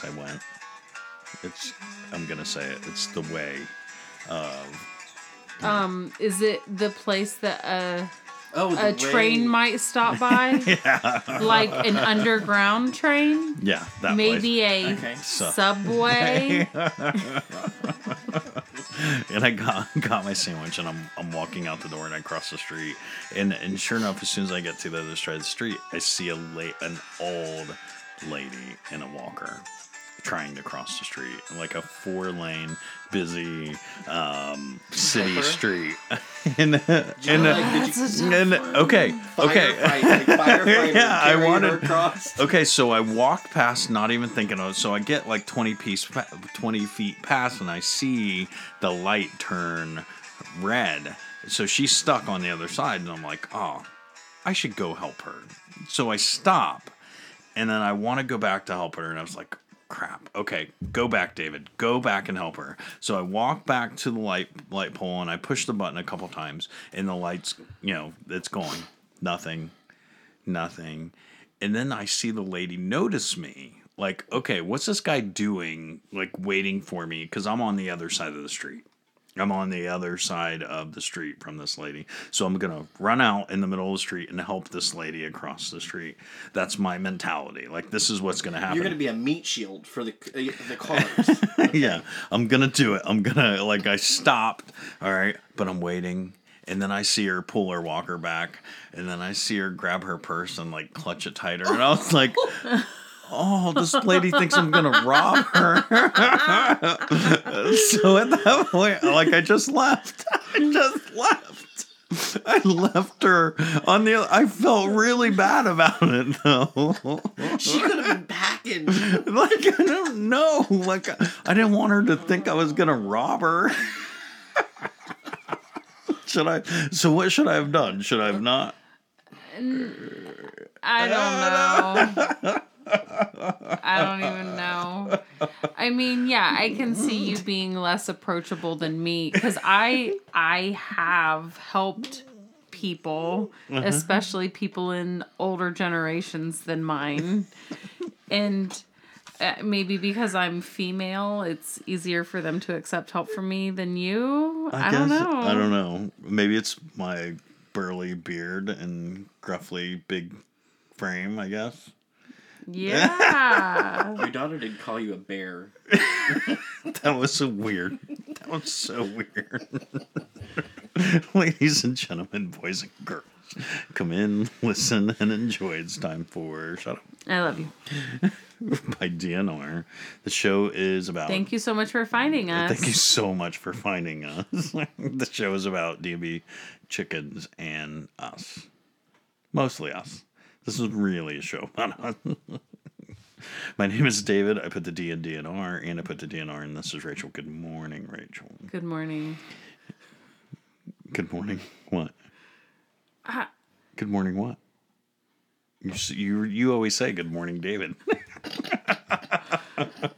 place I went. It's I'm gonna say it. It's the way of Um, is it the place that a Oh, a train might stop by? yeah like an underground train? yeah that Maybe a Okay. Subway? and I got got my sandwich and I'm I'm walking out the door and I cross the street and and sure enough as soon as I get to the other side of the street I see a late an old lady in a walker trying to cross the street like a four lane busy um, city Walker? street and and, like, did That's a tough and okay okay Firefight, like yeah I carrying her wanted. Okay, so I walked past, not even thinking of. It. So I get like twenty piece, twenty feet past, and I see the light turn red. So she's stuck on the other side, and I'm like, oh, I should go help her. So I stop, and then I want to go back to help her, and I was like, crap. Okay, go back, David. Go back and help her. So I walk back to the light light pole, and I push the button a couple times, and the lights, you know, it's going. Nothing nothing. And then I see the lady notice me. Like, okay, what's this guy doing? Like, waiting for me because I'm on the other side of the street. I'm on the other side of the street from this lady. So I'm going to run out in the middle of the street and help this lady across the street. That's my mentality. Like, this is what's going to happen. You're going to be a meat shield for the uh, the cars. yeah, I'm gonna do it. I'm gonna like I stopped, all right, but I'm waiting, and then I see her pull her walker back, and then I see her grab her purse and like clutch it tighter, and I was like. Oh, this lady thinks I'm gonna rob her. so at that point, like I just left. I just left. I left her on the. I felt really bad about it though. she could have been packing. like I don't know. Like I didn't want her to think I was gonna rob her. should I? So what should I have done? Should I have not? I don't know. I don't even know. I mean, yeah, I can see you being less approachable than me because I I have helped people, especially people in older generations than mine, and. Uh, maybe because I'm female, it's easier for them to accept help from me than you. I, don't know. I don't know. Maybe it's my burly beard and gruffly big frame. I guess. Yeah. Your daughter did call you a bear. That was so weird. That was so weird. Ladies and gentlemen, boys and girls, come in, listen, and enjoy. It's time for Shut Up I love you. by DNR. The show is about. Thank you so much for finding us. Thank you so much for finding us. the show is about DB chickens and us. Mostly us. This is really a show. My name is David. I put the D in DNR, and R, and I put the DNR, and R and this is Rachel. Good morning, Rachel. Good morning. Good morning. What? Ah. Good morning. What? You you you always say good morning, David.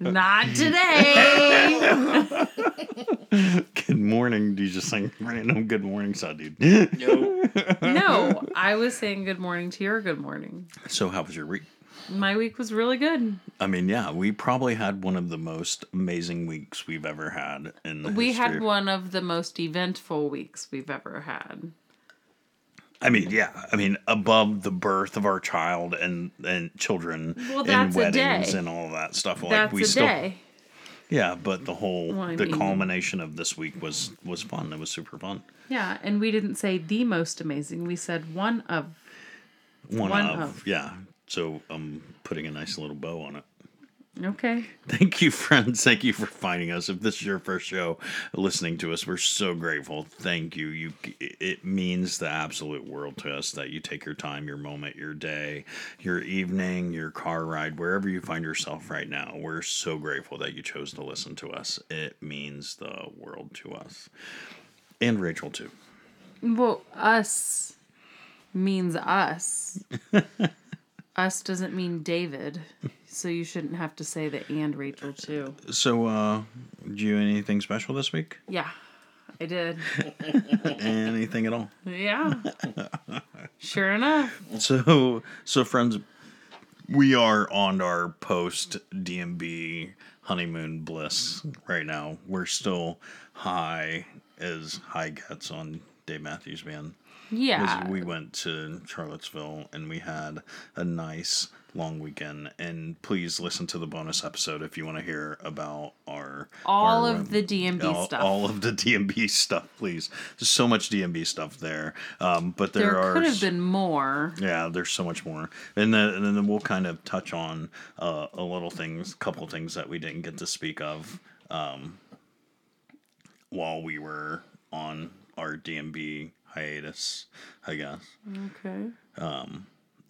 Not today. good morning. Do you just sing random good morning, son, dude? No. no, I was saying good morning to your good morning. so, how was your week? My week was really good. I mean, yeah, we probably had one of the most amazing weeks we've ever had in the We history. had one of the most eventful weeks we've ever had. I mean, yeah, I mean, above the birth of our child and and children Well, and weddings and all that stuff. Like That's we a still, day. yeah, but the whole Well, the mean- culmination of this week was was fun. It was super fun. Yeah, and we didn't say the most amazing. We said one of. One, One of, of. yeah. So I'm putting a nice little bow on it. Okay. Thank you, friends. Thank you for finding us. If this is your first show listening to us, we're so grateful. Thank you. You, it means the absolute world to us that you take your time, your moment, your day, your evening, your car ride, wherever you find yourself right now. We're so grateful that you chose to listen to us. It means the world to us, and Rachel too. Well, us means us. us doesn't mean David. So you shouldn't have to say the and Rachel too. So, uh, do you anything special this week? Yeah. I did. Anything at all? Yeah. Sure enough. So, so friends, we are on our post DMB honeymoon bliss right now. We're still high as high gets on Dave Matthews Band. Yeah. We went to Charlottesville and we had a nice long weekend. And please listen to the bonus episode if you want to hear about our All our, of the DMB all, stuff. all of the DMB stuff. Please, there's so much DMB stuff there. Um, but there, there are could have been more. yeah, there's so much more, and then and then we'll kind of touch on uh, a little things, couple things that we didn't get to speak of um, while we were on our DMB hiatus. I guess Okay.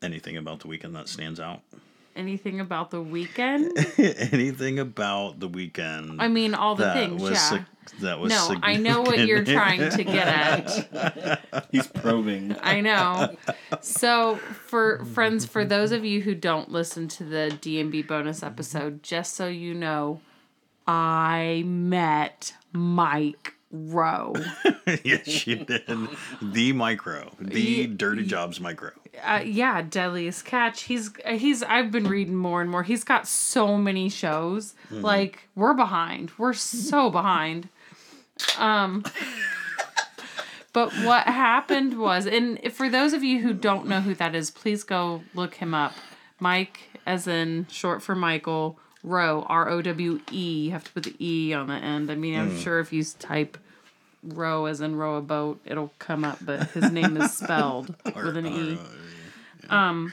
Anything about the weekend that stands out. Anything about the weekend? anything about the weekend? I mean, all the things, was yeah. sig- that was No, I know what you're trying to get at. He's probing. I know. So, for friends, for those of you who don't listen to the DMB bonus episode, just so you know, I met Mike Rowe. yes, she did. The Mike Rowe, the Dirty Jobs Mike Rowe. Uh, yeah, Deadliest Catch. He's he's. I've been reading more and more. He's got so many shows. Like we're behind. We're so behind. Um. But what happened was, and for those of you who don't know who that is, please go look him up. Mike, as in short for Michael, Rowe, R O W E. You have to put the E on the end. I mean, I'm sure if you type row as in row a boat, it'll come up, but his name is spelled with an E. Um,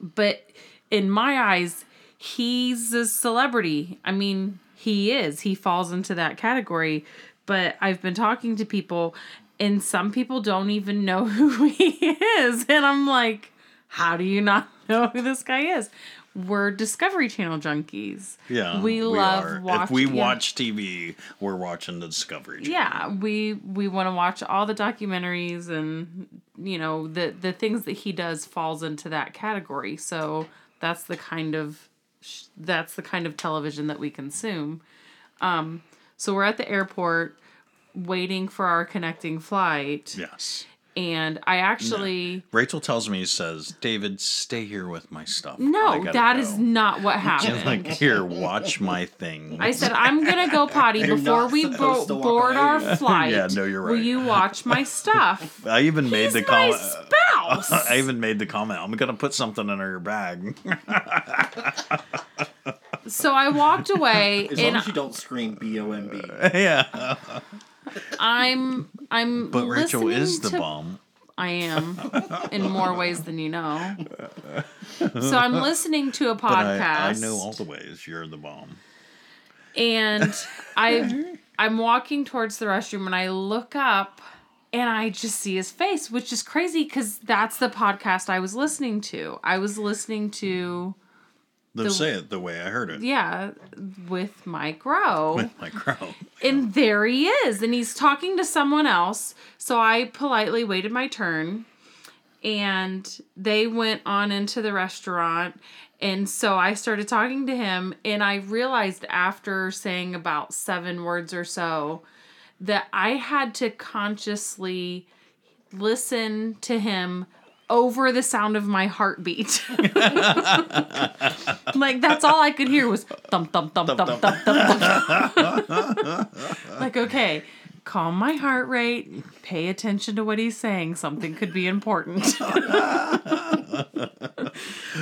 but in my eyes, he's a celebrity. I mean, he is. He falls into that category. But I've been talking to people, and some people don't even know who he is. And I'm like, how do you not know who this guy is? We're Discovery Channel junkies. Yeah, we, love are. watching. If we watch TV, we're watching the Discovery. Channel. yeah we we want to watch all the documentaries and you know the the things that he does falls into that category so that's the kind of sh- that's the kind of television that we consume um so we're at the airport waiting for our connecting flight Yes. And i actually Rachel tells me, says, David, stay here with my stuff. No gotta that go." is not what happened like here, watch my thing. I said, I'm gonna go potty You're before we bo- supposed to walk board away. our flight. Yeah, no, you're right. Will you watch my stuff? I even made He's the my comment. spouse. I even made the comment. I'm gonna put something in her bag. So I walked away, As long and as you don't scream B O M B. yeah, I'm I'm. but Rachel is the to- bomb. I am in more ways than you know. So I'm listening to a podcast. I, I know all the ways. You're the bomb. and I I'm walking towards the restroom and I look up and I just see his face, which is crazy because that's the podcast I was listening to. I was listening to The- say it the way I heard it. yeah with Mike Rowe. With Mike Rowe. And there he is, and he's talking to someone else. So I politely waited my turn, and they went on into the restaurant. And so I started talking to him, and I realized after saying about seven words or so that I had to consciously listen to him over the sound of my heartbeat. like that's all I could hear was thump thump thump thump thump thump. thump. like okay, calm my heart rate, pay attention to what he's saying. Something could be important.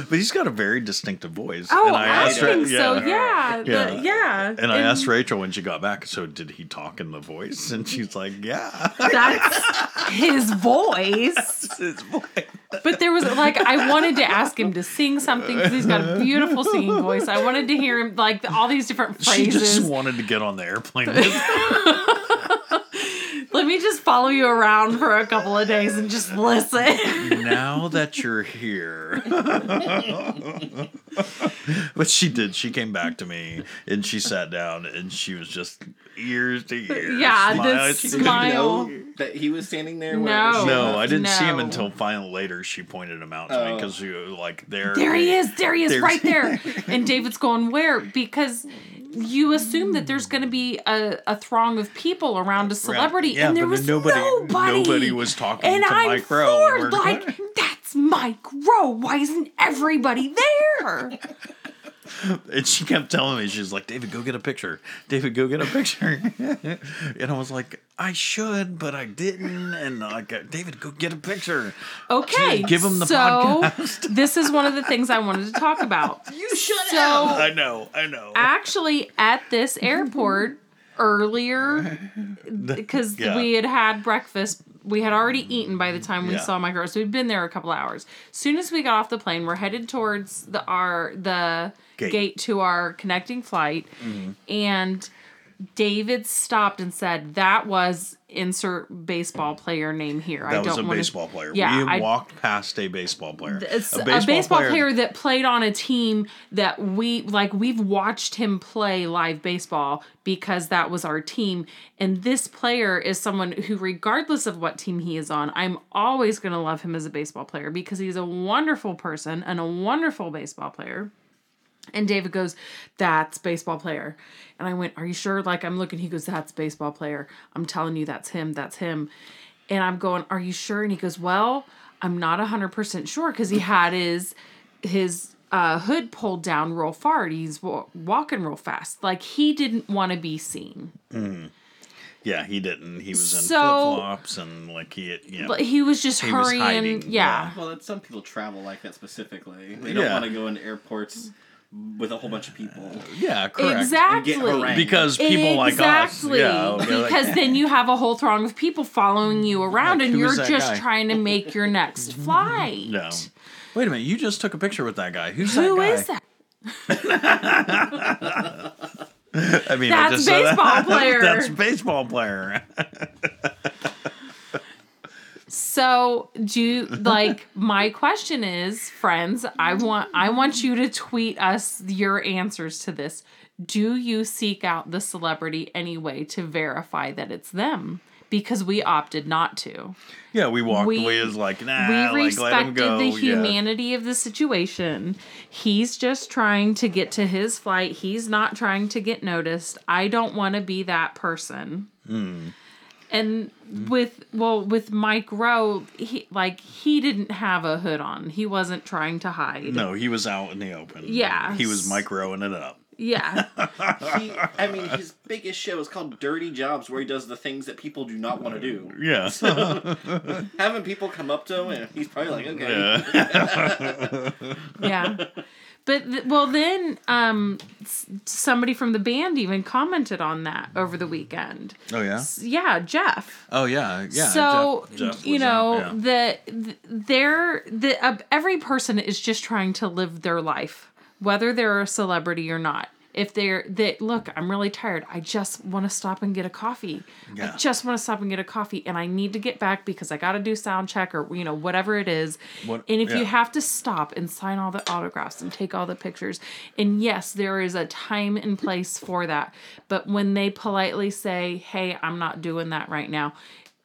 But he's got a very distinctive voice. Oh, and I, asked Ra- think so. Yeah, the- Yeah. yeah. And I asked Rachel when she got back, so did he talk in the voice? And she's like, yeah. That's his voice. His voice. But there was like I wanted to ask him to sing something because he's got a beautiful singing voice. I wanted to hear him like all these different phrases. She just wanted to get on the airplane with Let me just follow you around for a couple of days and just listen. now that you're here. but she did. She came back to me and she sat down and she was just ears to ears. Yeah, the smiling. She Did couldn't- you Smile. know that he was standing there? No. she No. I didn't see him until finally later. She pointed him out to me Oh. because you like there. There he is. There he is, right there. And David's going where? Because you assume that there's going to be a, a throng of people around a celebrity, Yeah, and there was nobody- nobody. nobody was talking and to I'm Mike Rowe, and like that's Mike Rowe. Why isn't everybody there? And she kept telling me, she's like, David, go get a picture. David, go get a picture. and I was like, I should, but I didn't. And like, David, go get a picture. Okay, Give him the so podcast. this is one of the things I wanted to talk about. You should So I know, I know. actually, at this airport earlier, because Yeah. we had had breakfast. We had already eaten by the time we Yeah. saw Mike Rowe, so we'd been there a couple hours. Soon as we got off the plane, we're headed towards the our the Gate. gate, to our connecting flight, Mm-hmm. and David stopped and said, "That was insert baseball player name here." That was don't a wanna- baseball player. Yeah, we I- walked past a baseball player. it's a baseball, player, that played on a team that we like we've watched him play live baseball because that was our team and this player is someone who regardless of what team he is on i'm always going to love him as a baseball player because he's a wonderful person and a wonderful baseball player and David goes, That's baseball player. And I went, Are you sure? Like, I'm looking. He goes, That's baseball player. I'm telling you, that's him. That's him. And I'm going, Are you sure? And he goes, Well, I'm not 100% sure because he had his, his, uh, hood pulled down real far. He's wa- walking real fast. Like he didn't want to be seen. Yeah, he didn't. He was in So- flip flops and like he, yeah. But he was just He hurrying. hiding, yeah. Well, that's, some people travel like that specifically. They don't Yeah. want to go into airports with a whole bunch of people. Uh, yeah, correct. Exactly. And get. Because people exactly. like us. Yeah, like- because then you have a whole throng of people following you around Like, and you're just guy? trying to make your next flight. No. Wait a minute, you just took a picture with that guy. Who's Who that guy? is that? I mean, I That's just said that. baseball player. That's baseball player. So, do you like my question is, friends, I want I want you to tweet us your answers to this. Do you seek out the celebrity anyway to verify that it's them? Because we opted not to. Yeah, we walked We- away as like, nah, we like let him respected go. the yeah. humanity of the situation. He's just trying to get to his flight. He's not trying to get noticed. I don't want to be that person. Hmm. And mm-hmm. with well with Mike Rowe, he like he didn't have a hood on. He wasn't trying to hide. No, he was out in the open. Yeah. He was Mike microing it up. Yeah. He, I mean, his biggest show is called Dirty Jobs, where he does the things that people do not want to do. Yeah. Having people come up to him, and he's probably like, okay. yeah. yeah. But th- well then um s- somebody from the band even commented on that over the weekend. Oh yeah. Yeah, Jeff. Oh yeah. Yeah. so Jeff- Jeff you know out, yeah. the, the they're the uh, every person is just trying to live their life whether they're a celebrity or not if they're that look i'm really tired i just want to stop and get a coffee Yeah. i just want to stop and get a coffee and i need to get back because i got to do sound check or you know whatever it is What- and if yeah. you have to stop and sign all the autographs and take all the pictures and yes there is a time and place for that but when they politely say hey i'm not doing that right now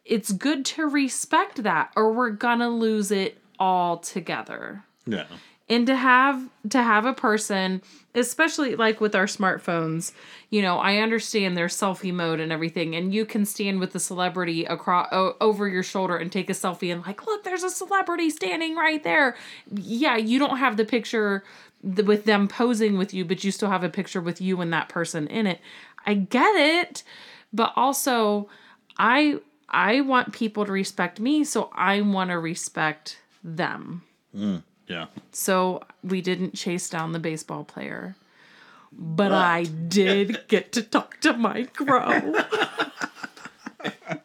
it's good to respect that or we're gonna lose it all together Yeah. And to have to have a person especially like with our smartphones you know i understand their selfie mode and everything and you can stand with the celebrity across o- over your shoulder and take a selfie and like look there's a celebrity standing right there. Yeah you don't have the picture th- with them posing with you but you still have a picture with you and that person in it. I get it but also i i want people to respect me so i want to respect them hmm. Yeah. so we didn't chase down the baseball player. But I did get to talk to Mike Rowe.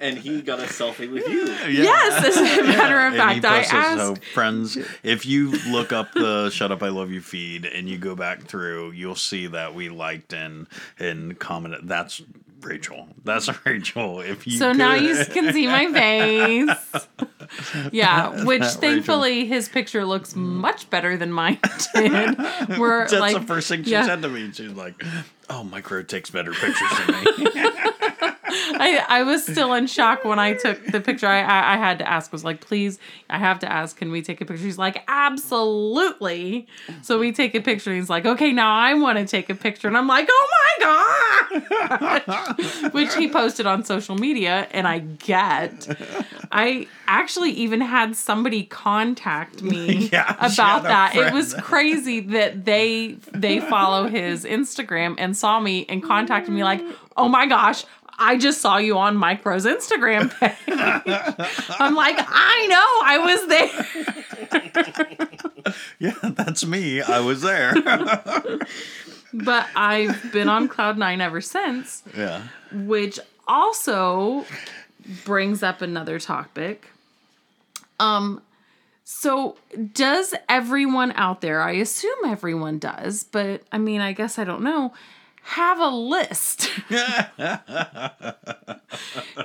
And he got a selfie with you. yes, as a matter of And he fact, I posted, so uh, asked. friends, if you look up the "Shut Up, I Love You" feed and you go back through, you'll see that we liked and and commented. That's Rachel. That's Rachel. If you So now you can see my face. Yeah, which Rachel. thankfully his picture looks mm. much better than mine did. We're That's like, the first thing she yeah. said to me. She's like, "Oh, Mike Rowe takes better pictures than me." I, I was still in shock when I took the picture. I, I I had to ask. Was like, please, I have to ask. Can we take a picture? He's like, absolutely. So we take a picture. He's like, okay, now I want to take a picture, and I'm like, oh my god, which he posted on social media, and I get. I actually even had somebody contact me Yeah, about that. It was crazy that they they follow his Instagram and saw me and contacted me like, "Oh my gosh, I just saw you on Mike Micro's Instagram page." I'm like, "I know, I was there." Yeah, that's me. I was there. But I've been on cloud 9 ever since, yeah. which also brings up another topic. Um so does everyone out there, I assume everyone does, but I mean, I guess I don't know, have a list?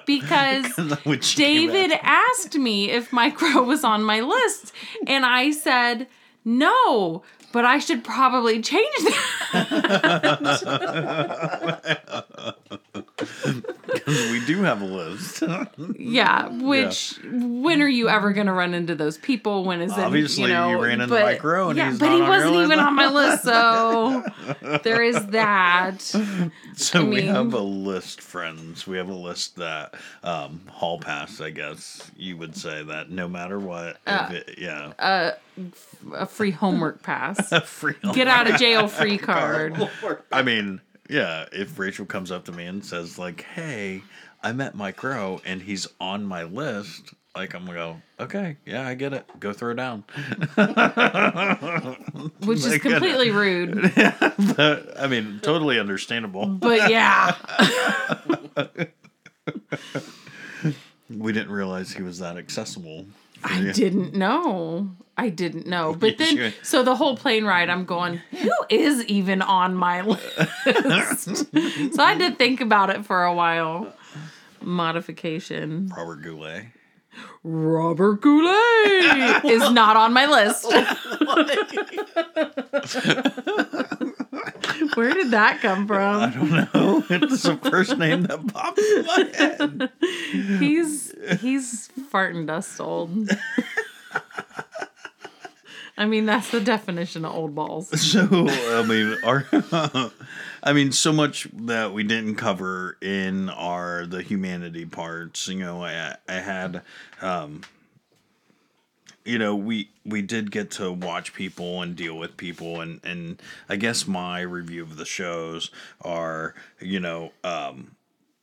because Which came out. David asked me if Mike Rowe was on my list, and I said no, but I should probably change that. we do have a list. yeah, which when are you ever going to run into those people? When is it? Obviously, you, know, you ran into but, Mike Rowe and yeah, but he wasn't even on my list, so there is that. so I we mean- have a list, friends. We have a list that um, hall pass. I guess you would say that no matter what, Uh, it, yeah, A free homework pass. free. Get out of jail free card. I mean, yeah. If Rachel comes up to me and says like, "Hey, I met Mike Rowe and he's on my list," like I'm gonna go, "Okay, yeah, I get it. Go throw down." Which is Like, completely rude. but I mean, totally understandable. But yeah. We didn't realize he was that accessible. I you. didn't know. I didn't know. But then, you- so the whole plane ride, I'm going, who is even on my list? so I had to think about it for a while. Modification. Robert Goulet. Robert Goulet is not on my list. Where did that come from? I don't know. It's the first name that popped in my head. He's he's farting dust old. I mean, that's the definition of old balls. So I mean, our, I mean, so much that we didn't cover in our the humanity parts. You know, I I had, um, you know, we we did get to watch people and deal with people, and and I guess my review of the shows are, you know, um,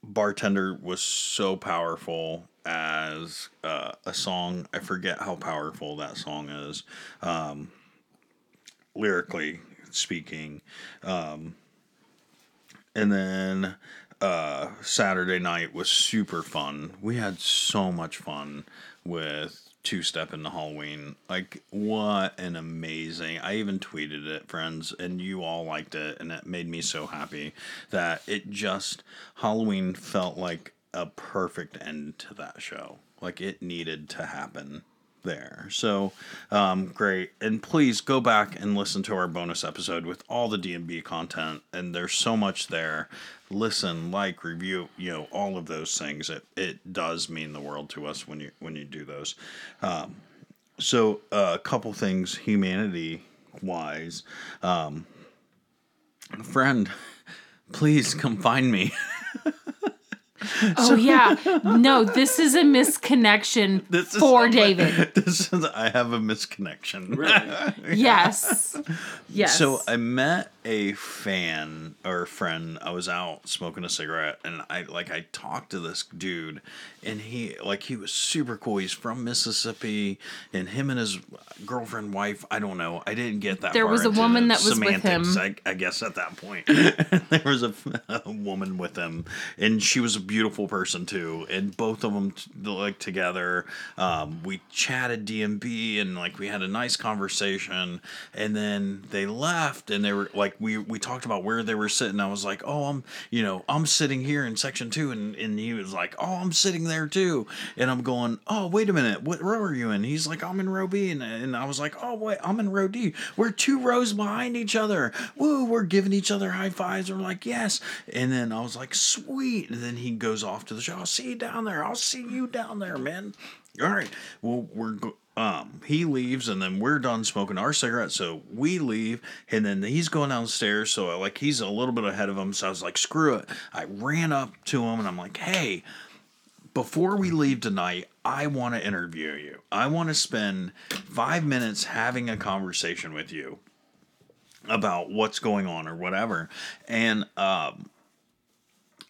bartender was so powerful as uh, a song. I forget how powerful that song is, um, lyrically speaking. Um, and then uh, Saturday night was super fun. We had so much fun with Two Step into Halloween. Like, what an amazing! I even tweeted it, friends, and you all liked it, and it made me so happy that it just Halloween felt like a perfect end to that show. Like it needed to happen there. So um, great, and please go back and listen to our bonus episode with all the DMB content, and there's so much there. Listen, like, review, you know, all of those things. It it does mean the world to us when you when you do those. Um, so uh, a couple things humanity wise, um, friend, please come find me. Oh yeah, no, this is a misconnection This is for a- David. This is I have a misconnection. Really? Yes, yes. So I met a fan or friend. I was out smoking a cigarette, and I like I talked to this dude, and he like he was super cool. He's from Mississippi, and him and his girlfriend, wife. I don't know. I didn't get that. There was a woman that was with him. I, I guess at that point, there was a, a woman with him, and she was a beautiful person too. And both of them t- like together. Um, we chatted DMB, and like we had a nice conversation, and then they left, and they were like we we talked about where they were sitting. I was like, oh, I'm you know I'm sitting here in section two, and and he was like, oh, I'm sitting there too, and I'm going, oh, wait a minute, what row are you in? He's like, I'm in row B, and, and I was like, oh wait, I'm in row D. We're two rows behind each other. Woo, we're giving each other high fives. We're like, yes, and then I was like, sweet, and then he goes off to the show. I'll see you down there. I'll see you down there, man. All right. Well, we're go- um he leaves and then we're done smoking our cigarette, so we leave and then he's going downstairs. So like he's a little bit ahead of him. So I was like, screw it. I ran up to him and I'm like, hey, before we leave tonight, I want to interview you. I want to spend five minutes having a conversation with you about what's going on or whatever. And um,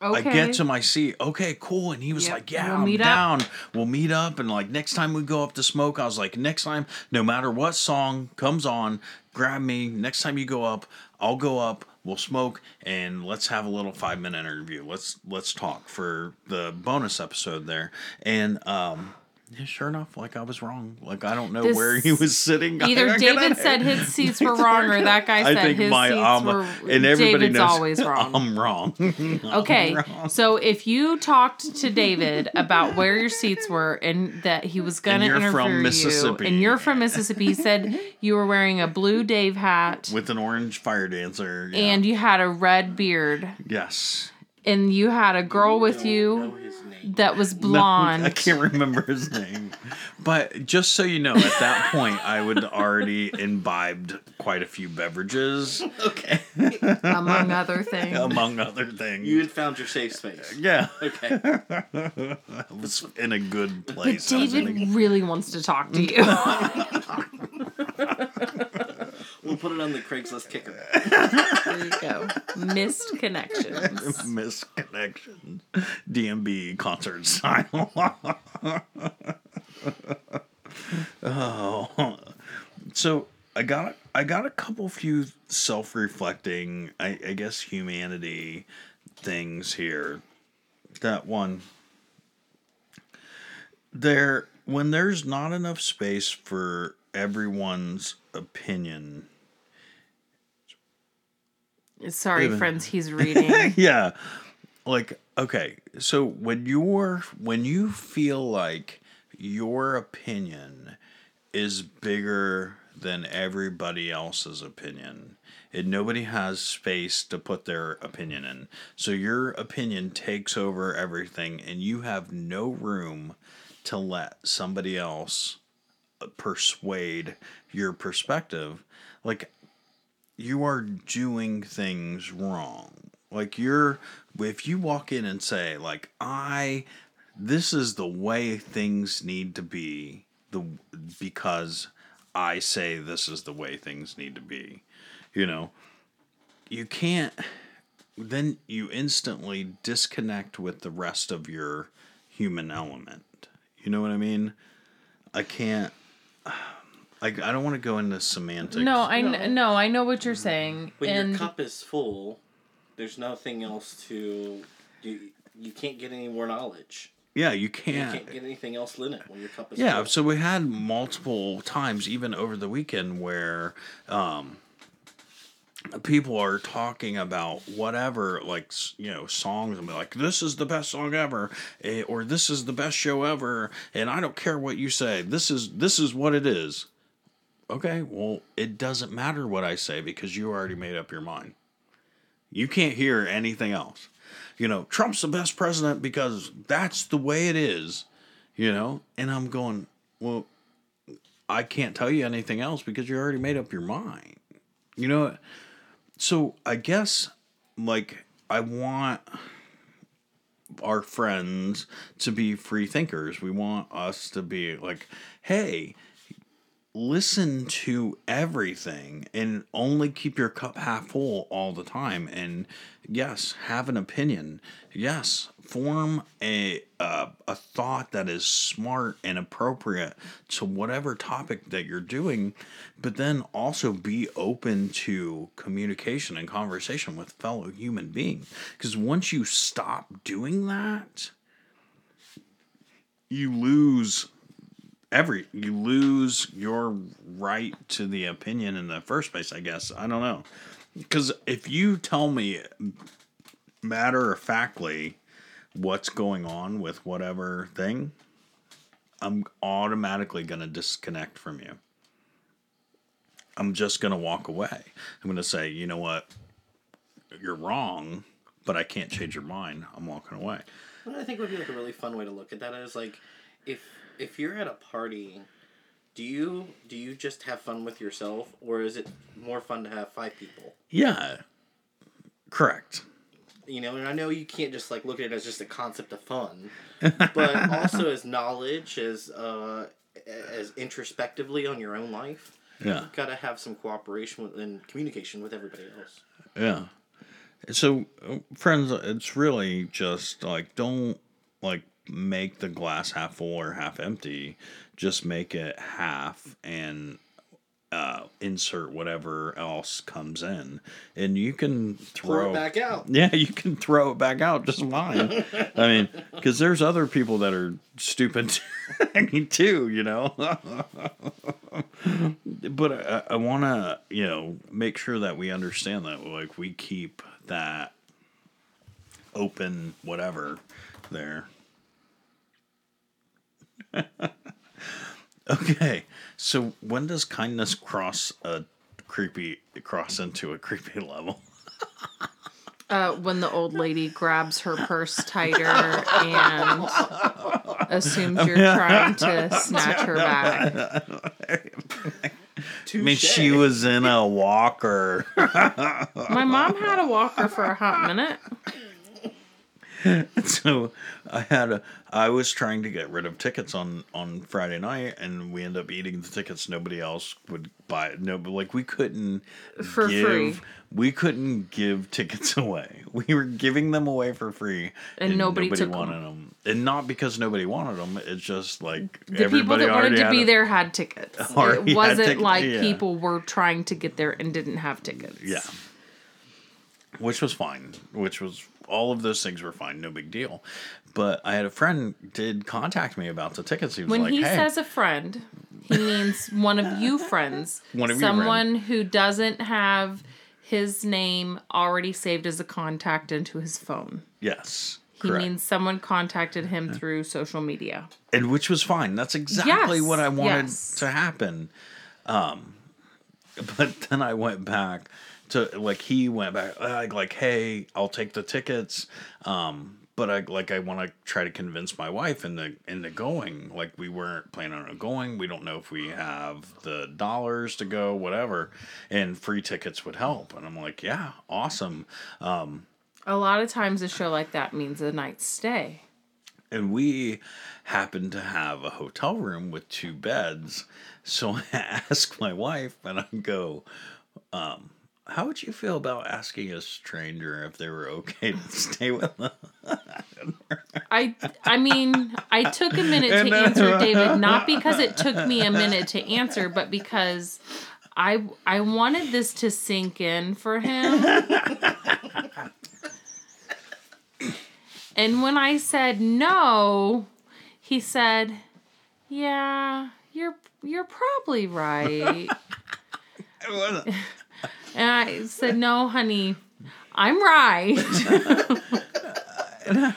Okay. I get to my seat. Okay, cool. And he was Yep, like, Yeah, we'll I'm meet up." down. We'll meet up. And like next time we go up to smoke, I was like, Next time, no matter what song comes on, grab me. Next time you go up, I'll go up. We'll smoke and let's have a little five minute interview. Let's let's talk for the bonus episode there. And um yeah, sure enough, like I was wrong. Like I don't know This- where he was sitting. Either I David said his seats were wrong, or that guy I said his my seats um, were. and everybody David's knows always wrong. I'm wrong. Okay, so if you talked to David about where your seats were and that he was going And to you're interview from you, Mississippi. and you're from Mississippi, he said you were wearing a blue Dave hat with an orange fire dancer. yeah. and you had a red beard, yes, and you had a girl with you. That was No, blonde. I can't remember his name, but just so you know, at that point, I would already imbibed quite a few beverages, Okay. among other things. among other things. You had found your safe space. yeah, Okay. I was in a good place. I was in a- David really wants to talk to you. We'll put it on the Craigslist kicker. there you go. Missed connections. misconnection, DMB concert style. oh, so I got I got a couple few self reflecting, I, I guess, humanity things here. That one. There, when there's not enough space for everyone's opinion. Sorry, friends, he's reading. yeah like okay so when you're when you feel like your opinion is bigger than everybody else's opinion and nobody has space to put their opinion in so your opinion takes over everything and you have no room to let somebody else persuade your perspective like you are doing things wrong. Like you're if you walk in and say like I this is the way things need to be the because I say this is the way things need to be. You know, you can't then you instantly disconnect with the rest of your human element. You know what I mean? I can't I, I don't want to go into semantics. No, I No. no, I know what you're saying, When and your cup is full, there's nothing else to. You, you can't get any more knowledge. Yeah, you You can't. can't get anything else in it when your cup is Yeah, full. so we had multiple times, even over the weekend, where um, people are talking about whatever, like you know, songs, and be like, "This is the best song ever," eh, or "This is the best show ever," and I don't care what you say. This is this is what it is. Okay, well, it doesn't matter what I say because you already made up your mind. You can't hear anything else. You know, Trump's the best president because that's the way it is you know? And i'm going well i can't tell you anything else because you already made up your mind. You know so i guess like i want our friends to be free thinkers. We want us to be like hey listen to everything and only keep your cup half full all the time. And yes have an opinion. Yes form a uh, a thought that is smart and appropriate to whatever topic that you're doing but then also be open to communication and conversation with fellow human beings because once you stop doing that you lose every you lose your right to the opinion in the first place i guess. I don't know. Because if you tell me matter of factly what's going on with whatever thing i'm automatically going to disconnect from you. I'm just going to walk away. I'm going to say you know what? You're wrong but i can't change your mind. I'm walking away. What I think would be like a really fun way to look at that is like, if if you're at a party, do you do you just have fun with yourself, or is it more fun to have five people? Yeah. Correct. You know, and I know you can't just like look at it as just a concept of fun, but also as knowledge, as uh, as introspectively on your own life. Yeah. You've got to have some cooperation with, and communication with everybody else. Yeah. So, uh, friends, it's really just like don't like make the glass half full or half empty. Just make it half and uh, insert whatever else comes in, and you can throw, Throw it back out. Yeah, you can throw it back out just fine. I mean, because there's other people that are stupid too, you know. but I, I want to, you know, make sure that we understand that, like, we keep that open, whatever, there. okay, so when does kindness cross a creepy cross into a creepy level? Uh, when the old lady grabs her purse tighter and assumes you're trying to snatch her back. I mean, she was in a walker. My mom had a walker for a hot minute. so I had a I was trying to get rid of tickets on on Friday night and we ended up eating the tickets nobody else would buy it no but like we couldn't For give free. we couldn't give tickets away we were giving them away for free And nobody took 'em. wanted them and not because nobody wanted them it's just like The people that wanted to be it. there had tickets. It wasn't tickets, like yeah. people were trying to get there and didn't have tickets. Yeah. Which was fine. Which was all of those things were fine, no big deal. But I had a friend did contact me about the tickets. He was When like, he "Hey, says a friend, he means one of you friends. One of Someone who doesn't have his name already saved as a contact into his phone. yes." He correct. means someone contacted him through social media. and which was fine. That's exactly Yes, what I wanted yes. to happen. Um, but then I went back to like he went back like like hey, I'll take the tickets. Um, but I like I want to try to convince my wife into into going. Like we weren't planning on going. We don't know if we have the dollars to go, whatever. And free tickets would help. And I'm like, yeah, awesome. Um, A lot of times a show like that means a night's stay. and we happened to have a hotel room with two beds. So I ask my wife, and I go, um, "How would you feel about asking a stranger if they were okay to stay with them?" I I mean, I took a minute to uh, answer David, not because it took me a minute to answer, but because I I wanted this to sink in for him. and when I said no, he said, "Yeah, you're you're probably right." And I said, "No, honey, I'm right."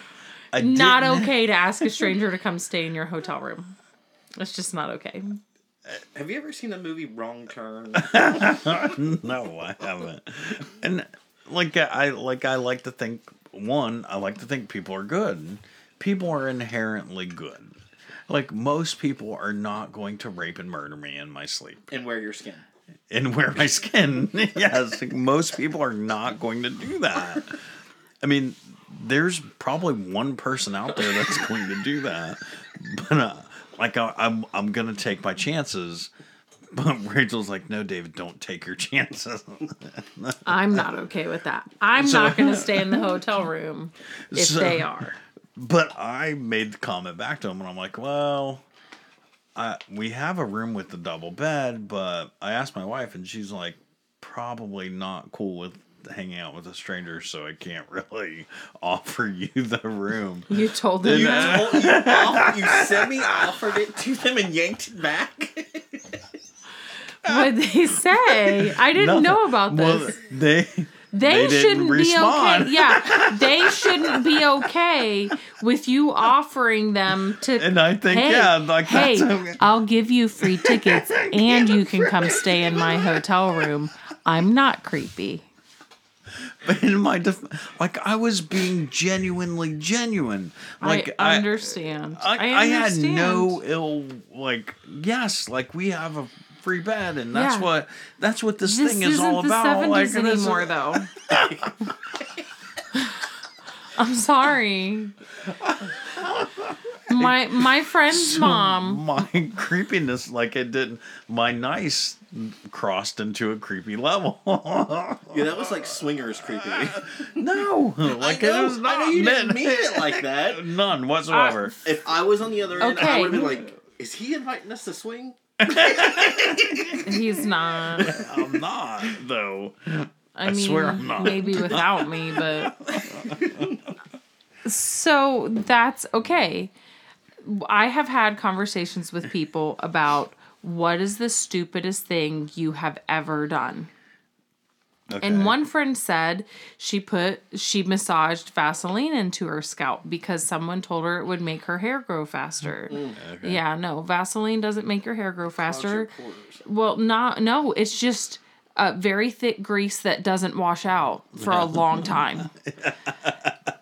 Not didn't- okay to ask a stranger to come stay in your hotel room. It's just not okay. Uh, have you ever seen the movie Wrong Turn? no, I haven't. And like uh, I like I like to think one, I like to think people are good. People are inherently good. Like most people are not going to rape and murder me in my sleep and wear your skin. And wear my skin. yes, like, most people are not going to do that. I mean, there's probably one person out there that's going to do that, but uh, like I, I'm, I'm gonna take my chances. But Rachel's like, no, David, don't take your chances. I'm not okay with that. I'm So- not going to stay in the hotel room if So- they are. But I made the comment back to him, and I'm like, well, I, we have a room with the double bed, but I asked my wife, and she's like, probably not cool with hanging out with a stranger, so I can't really offer you the room. You told them You, told, you, off, you semi offered it to them and yanked it back. What they say? I didn't Nothing. know about Well, this. they they they shouldn't be okay. Yeah, they shouldn't be okay with you offering them to. and I think hey, yeah, like hey, okay. I'll give you free tickets and you can come stay in my hotel room. I'm not creepy. But in my def- like I was being genuinely genuine. Like I understand. I, I, I, had understand. no ill like yes, like we have a free bed and that's Yeah. what that's what this, This thing is isn't all the about. Like 70s it is- anymore, though. I'm sorry. My my friend's mom. my creepiness like it didn't my nice crossed into a creepy level. Yeah, that was like swingers creepy. no, like know, it was not I know you meant- didn't mean it like that. None uh, whatsoever. If I was on the other end, I would have been like, "Is he inviting us to swing?" He's not. I'm not though. I, I mean, swear I'm not. maybe without me, but so that's okay. I have had conversations with people about what is the stupidest thing you have ever done. Okay. And one friend said she put she massaged Vaseline into her scalp because someone told her it would make her hair grow faster. Mm-hmm. Okay. Yeah, no, Vaseline doesn't make your hair grow faster. Well, not no, it's just a very thick grease that doesn't wash out for a long time.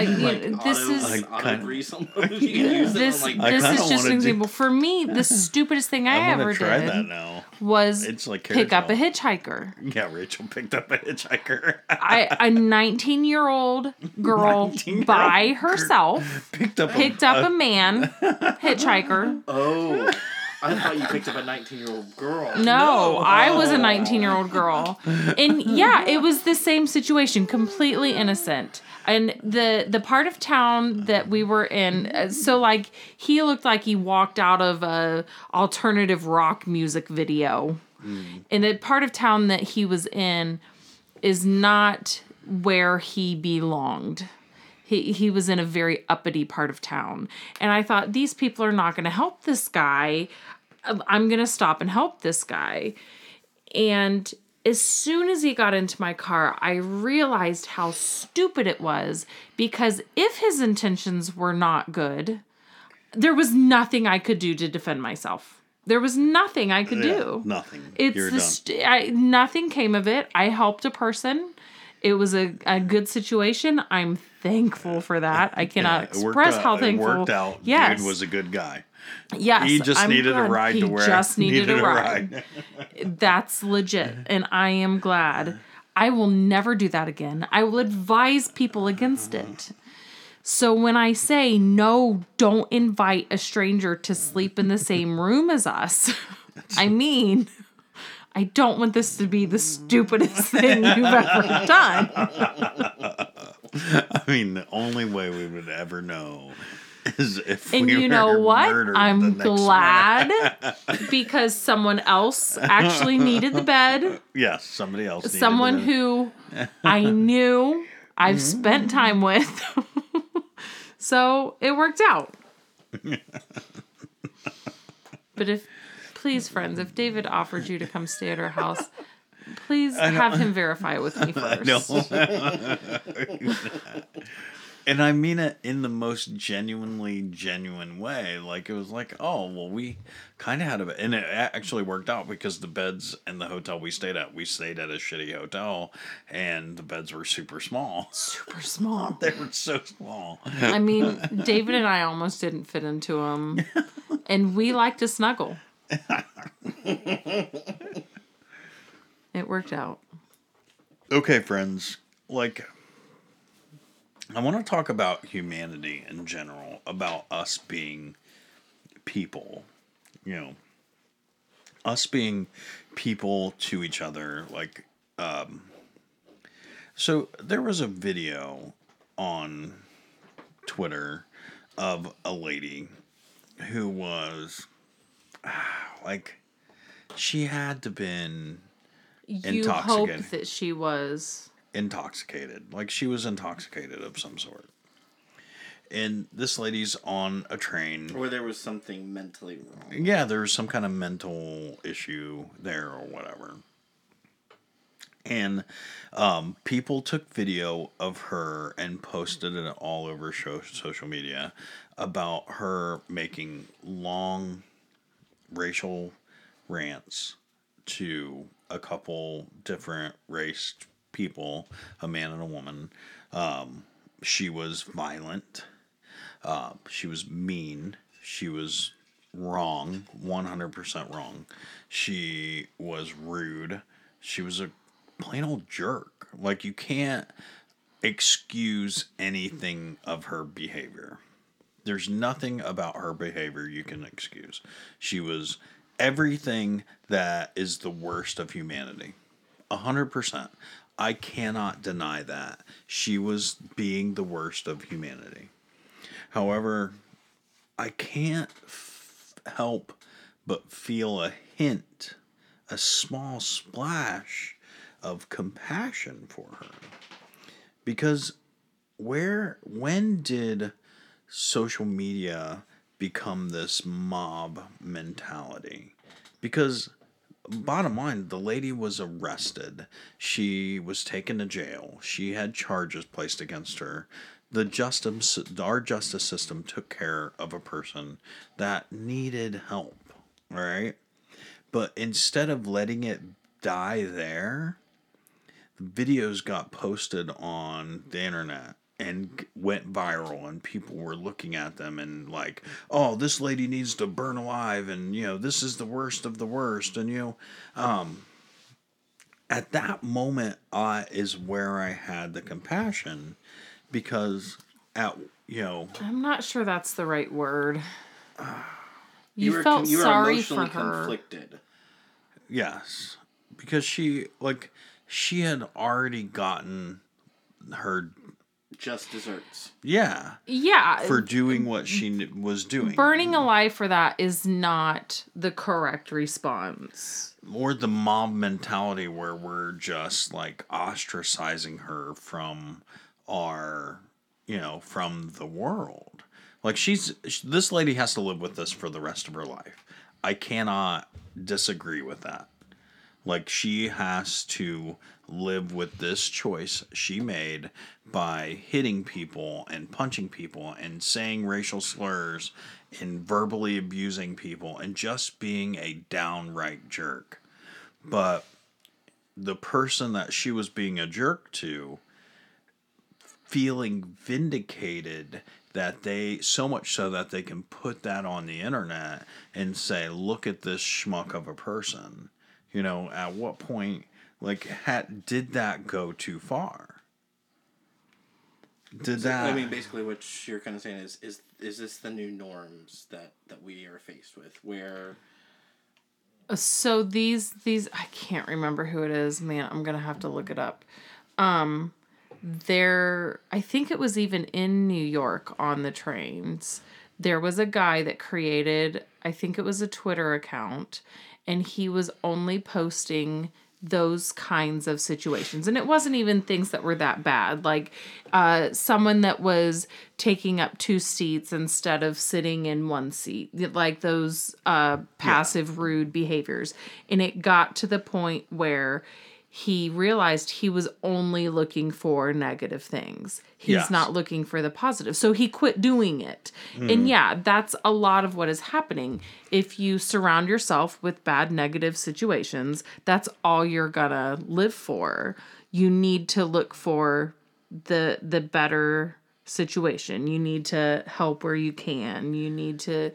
Is I- it you like know, this auto, is- like, I auto kinda- grease almost? You can use This it on, like this is just wanna an do- example. For me, the stupidest thing I I'm ever try did that now. was It's like pick up a hitchhiker. Yeah, Rachel picked up a hitchhiker. I a 19 year old girl 19-year-old by herself picked up picked a, up a man hitchhiker. Oh, I thought you picked up a 19 year old girl. No, No. I was a Oh. 19 year old girl. And yeah, it was the same situation, completely innocent. And the the part of town that we were in, uh, so like he looked like he walked out of a alternative rock music video. And the part of town that he was in is not where he belonged. He, he was in a very uppity part of town. And I thought, these people are not going to help this guy. I'm going to stop and help this guy. And as soon as he got into my car, I realized how stupid it was because if his intentions were not good, there was nothing I could do to defend myself. There was nothing I could do. nothing. It's You're the done. st- I, nothing came of it. I helped a person. It was a, a good situation. I'm thankful uh, for that. I cannot Yeah, express out- how thankful. It worked out. Yes, Dude was a good guy. Yes. He just I'm needed a ride he to where just needed, a ride. That's legit, and I am glad. I will never do that again. I will advise people against it. So when I say no, don't invite a stranger to sleep in the same room as us, I mean, I don't want this to be the stupidest thing you've ever done. I mean, the only way we would ever know is if And we you know what? I'm glad because someone else actually needed the bed. Yes, somebody else. needed someone who I knew I've mm-hmm. spent time with. so it worked out. but if, please, friends, if David offered you to come stay at our house, please have him verify it with me first. No. and I mean it in the most genuinely genuine way. Like it was like, oh well, we kind of had a, and it actually worked out because the beds in the hotel we stayed at, we stayed at a shitty hotel, and the beds were super small. Super small. They were so small. I mean, David and I almost didn't fit into them. And we like to snuggle. It worked out. okay, friends, like I want to talk about humanity in general, about us being people, you know, us being people to each other. Like, um, so there was a video on Twitter of a lady who was like, she had to been You Intoxicated. hoped that she was. Intoxicated. Like she was intoxicated of some sort. And this lady's on a train. Or there was something mentally wrong. Yeah, there's some kind of mental issue there or whatever. And um, people took video of her and posted it all over show, social media about her making long racial rants to a couple different race people, a man and a woman. Um, she was violent. Uh, she was mean. She was wrong, 100% wrong. She was rude. She was a plain old jerk. Like, you can't excuse anything of her behavior. There's nothing about her behavior you can excuse. She was everything that is the worst of humanity. A hundred percent. I cannot deny that. She was being the worst of humanity. However, I can't f- help but feel a hint, a small splash of compassion for her. Because where when did social media become this mob mentality? Because bottom line, the lady was arrested. She was taken to jail. She had charges placed against her. The justice, our justice system took care of a person that needed help. All right, but instead of letting it die there, the videos got posted on the internet and went viral and people were looking at them and like oh this lady needs to burn alive and you know this is the worst of the worst and you know um at that moment uh, is where i had the compassion because at you know I'm not sure that's the right word. You, were, felt you were sorry for emotionally her. conflicted. yes because she like she had already gotten her Just desserts. yeah Yeah. for doing what she was doing burning alive for that is not the correct response. or the mob mentality where we're just like ostracizing her from our you know from the world like she's this lady has to live with this for the rest of her life i cannot disagree with that like she has to live with this choice she made by hitting people and punching people and saying racial slurs and verbally abusing people and just being a downright jerk. But the person that she was being a jerk to feeling vindicated that they so much so that they can put that on the internet and say look at this schmuck of a person you know at what point like had did that go too far did that I mean, basically, what you're kind of saying is, is is this the new norms that that we are faced with, where So these these I can't remember who it is. Man, I'm going to have to look it up. Um there I think it was even in New York on the trains. There was a guy that created, I think it was a Twitter account, and he was only posting those kinds of situations. And it wasn't even things that were that bad. Like uh someone that was taking up two seats instead of sitting in one seat like those uh passive rude behaviors. And it got to the point where he realized he was only looking for negative things. He's Yes. not looking for the positive. So he quit doing it. And hmm. yeah, that's a lot of what is happening. If you surround yourself with bad negative situations, that's all you're to live for. You need to look for the the better situation. You need to help where you can. You need to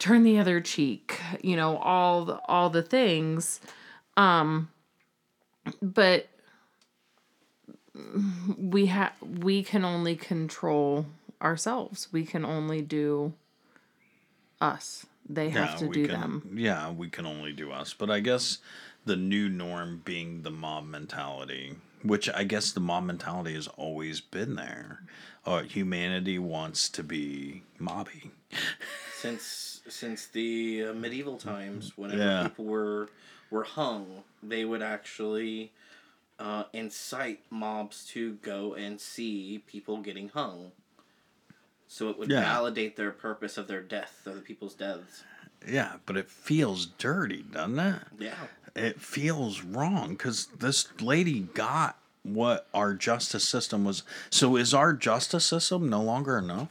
turn the other cheek. You know, all the, all the things um, but we have we can only control ourselves we can only do us they have to do can, them Yeah, we can only do us. But I guess the new norm being the mob mentality, which I guess the mob mentality has always been there. Uh, humanity wants to be mobby. since since the uh, medieval times, whenever Yeah. people were were hung, they would actually uh, incite mobs to go and see people getting hung. So it would Yeah. validate their purpose of their death, of the people's deaths. Yeah, but it feels dirty, doesn't it? Yeah. It feels wrong because this lady got what our justice system was. So is our justice system no longer enough?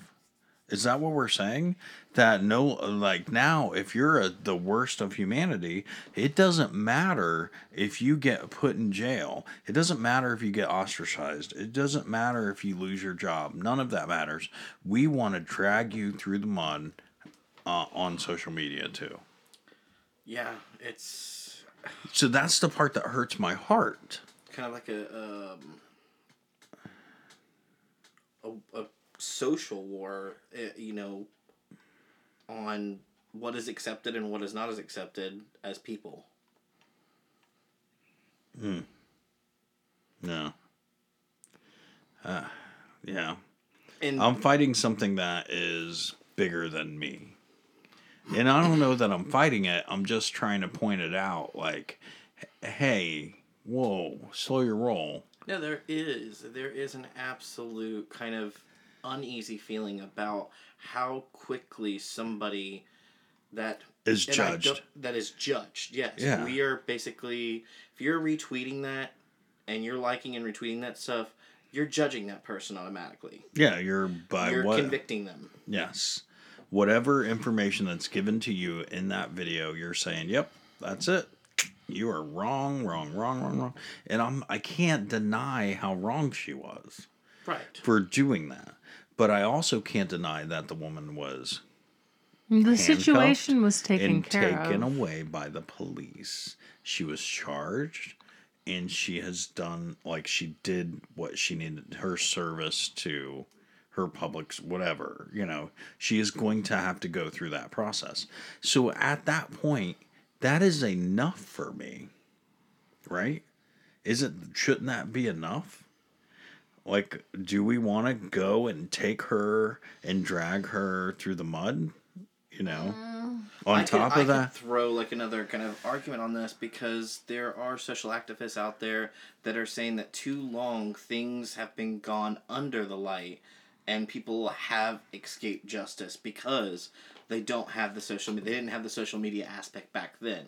Is that what we're saying? That no, like now, if you're a, the worst of humanity, it doesn't matter if you get put in jail. It doesn't matter if you get ostracized. It doesn't matter if you lose your job. None of that matters. We want to drag you through the mud uh, on social media too. Yeah, it's So that's the part that hurts my heart. kind of like a um, a, a social war, uh, you know, on what is accepted and what is not as accepted as people. No. Uh, yeah. And I'm fighting something that is bigger than me. And I don't know that I'm fighting it. I'm just trying to point it out like, hey, whoa, slow your roll. No, there is. There is an absolute kind of uneasy feeling about how quickly somebody that Is judged. that is judged. Yes, Yeah. we are basically. If you're retweeting that and you're liking and retweeting that stuff, you're judging that person automatically. Yeah, you're by you're what? convicting them. yes. Whatever information that's given to you in that video, you're saying, yep, that's it. You are wrong, wrong, wrong, wrong, wrong. And I'm I can't deny how wrong she was. Right. for doing that. But I also can't deny that the woman was The situation was taken and care taken of. away by the police. She was charged and she has done like she did what she needed her service to her public's whatever, you know. She is going to have to go through that process. So at that point, that is enough for me. Right? Is it shouldn't that be enough? Like, do we want to go and take her and drag her through the mud? You know, mm. on I top could, of I that, could throw like another kind of argument on this because there are social activists out there that are saying that too long things have been gone under the light and people have escaped justice because they don't have the social media they didn't have the social media aspect back then.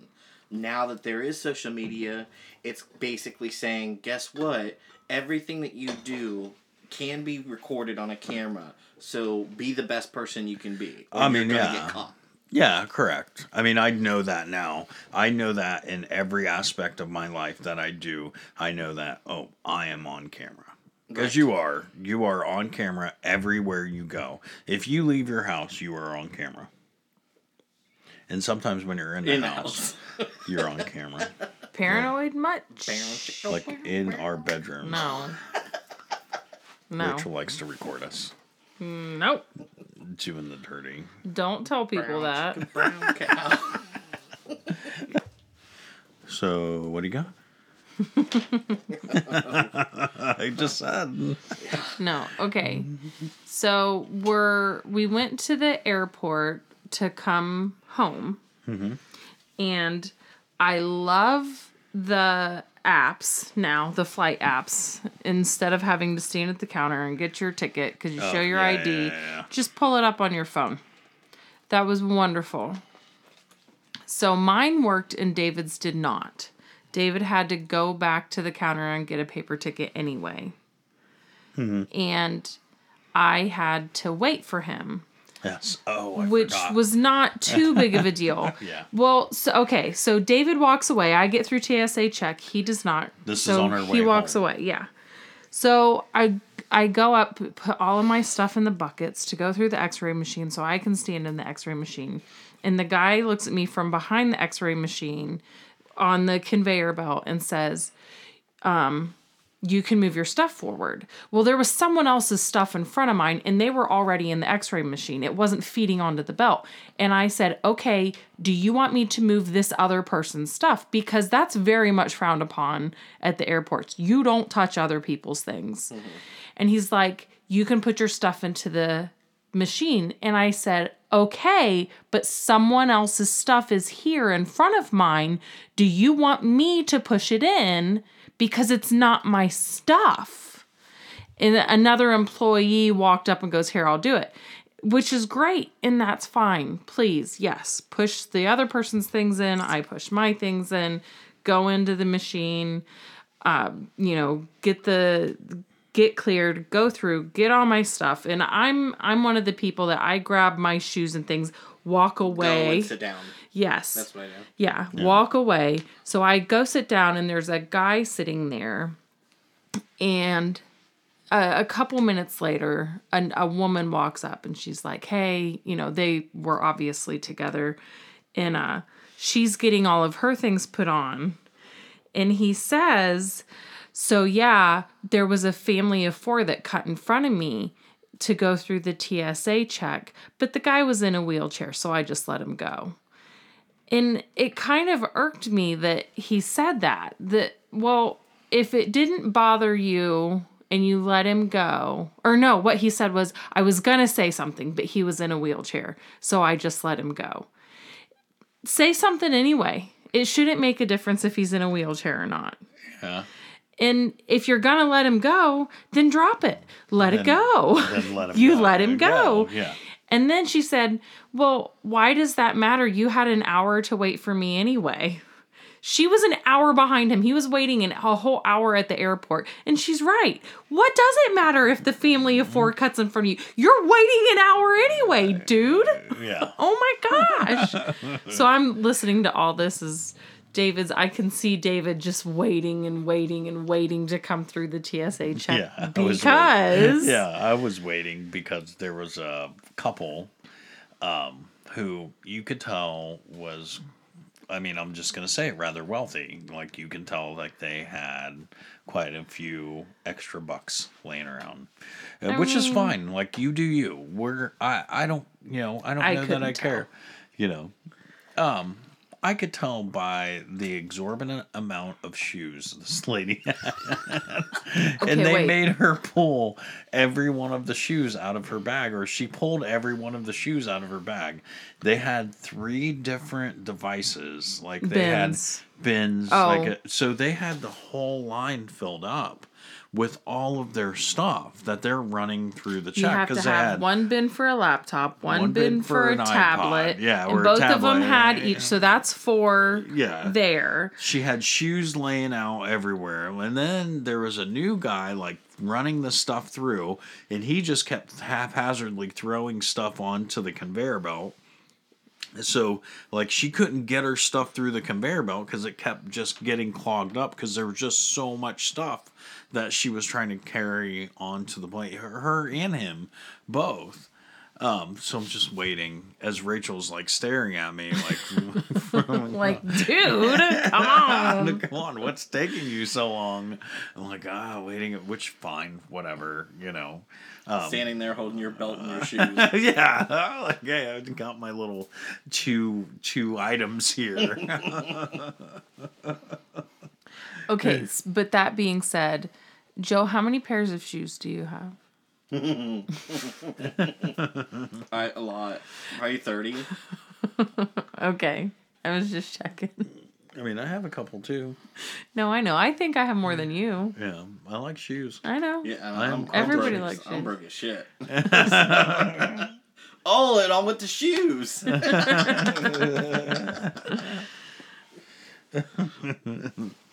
Now that there is social media it's basically saying guess what everything that you do can be recorded on a camera so be the best person you can be I mean, yeah. get caught Yeah, correct. I mean, I know that now. I know that in every aspect of my life that I do, I know that, oh, I am on camera. Because Right. you are. You are on camera everywhere you go. If you leave your house, you are on camera. And sometimes when you're in the in house, house. you're on camera. Paranoid much? like in our bedroom. No. No. Rachel likes to record us Nope. doing the dirty. Don't tell people that. Brown cow. So, what do you got? I just said. No. Okay. So we're we went to the airport to come home, mm-hmm. and I love the apps now, the flight apps. Instead of having to stand at the counter and get your ticket because you Oh, show your yeah, ID, yeah, yeah, just pull it up on your phone. That was wonderful. So mine worked and David's did not. David had to go back to the counter and get a paper ticket anyway. Mm-hmm. And I had to wait for him, Yes. Oh, I which forgot. was not too big of a deal. Yeah. Well, so okay, so David walks away. I get through TSA check. He does not. This is so on our He walks home. away. Yeah. So I I go up, put all of my stuff in the buckets to go through the X-ray machine, so I can stand in the X-ray machine. And the guy looks at me from behind the X-ray machine on the conveyor belt and says, um, you can move your stuff forward. Well, there was someone else's stuff in front of mine and they were already in the x ray machine. It wasn't feeding onto the belt. And I said, okay, do you want me to move this other person's stuff? Because that's very much frowned upon at the airports. You don't touch other people's things. Mm-hmm. And he's like, you can put your stuff into the machine. And I said, okay, but someone else's stuff is here in front of mine. Do you want me to push it in? Because it's not my stuff. And another employee walked up and goes, Here, I'll do it, which is great. And that's fine. Please, yes, push the other person's things in. I push my things in, go into the machine, um, you know, get the get cleared, go through, get all my stuff. And I'm I'm one of the people that I grab my shoes and things, walk Go away. and sit down. yes. That's what I do. Yeah, walk away. So I go sit down, and there's a guy sitting there. And a, a couple minutes later, an, a woman walks up and she's like, Hey, you know, they were obviously together. And uh, she's getting all of her things put on. And he says, So, yeah, there was a family of four that cut in front of me to go through the TSA check, but the guy was in a wheelchair, so I just let him go. And it kind of irked me that he said that. That, well, if it didn't bother you and you let him go, or no, what he said was, I was going to say something, but he was in a wheelchair, so I just let him go. Say something anyway. It shouldn't make a difference if he's in a wheelchair or not. Yeah. And if you're to let him go, then drop it. Let it go. Then let you go. let him Let go. Yeah. And then she said, Well, why does that matter? You had an hour to wait for me anyway. She was an hour behind him. He was waiting an, a whole hour at the airport. And she's right. What does it matter if the family of four mm-hmm. cuts in front of you? You're waiting an hour anyway, dude. Yeah. Oh my gosh. so I'm listening to all this as David's, I can see David just waiting and waiting and waiting to come through the TSA check Yeah, I was because Yeah, I was waiting because there was a couple um, who you could tell was, I mean, I'm just gonna say rather wealthy. Like you can tell, like they had quite a few extra bucks laying around, uh, which is fine. Like you do you. We're I I don't you know I don't I know that I tell. care. You know, um. I could tell by the exorbitant amount of shoes this lady had. Okay, and they wait. made her pull every one of the shoes out of her bag, or she pulled every one of the shoes out of her bag. They had three different devices, like they Bins. had bins, Oh. like a, so they had the whole line filled up with all of their stuff that they're running through the You check have to because they have had one bin for a laptop, one, One bin, bin for, for a an iPod, tablet. yeah, and both of them had yeah. each, so that's four Yeah. there. she had shoes laying out everywhere and then there was a new guy like running the stuff through and he just kept haphazardly throwing stuff onto the conveyor belt so like she couldn't get her stuff through the conveyor belt because it kept just getting clogged up because there was just so much stuff that she was trying to carry onto the plane her, her and him both um, so I'm just waiting as Rachel's like staring at me like Like, dude, come on. Come on, what's taking you so long? I'm like, ah, waiting. Which fine, whatever, you know. Um, Standing there holding your belt and your shoes. yeah, like, hey, I got my little two two items here. Okay, but that being said, Joe, how many pairs of shoes do you have? I, a lot. Probably 30. Okay, I was just checking. I mean, I have a couple too. No, I know. I think I have more than you. Yeah, I like shoes. I know. Yeah, I'm- I'm, I'm Everybody broke likes as- I'm shoes. broke as shit. oh, and on with the shoes.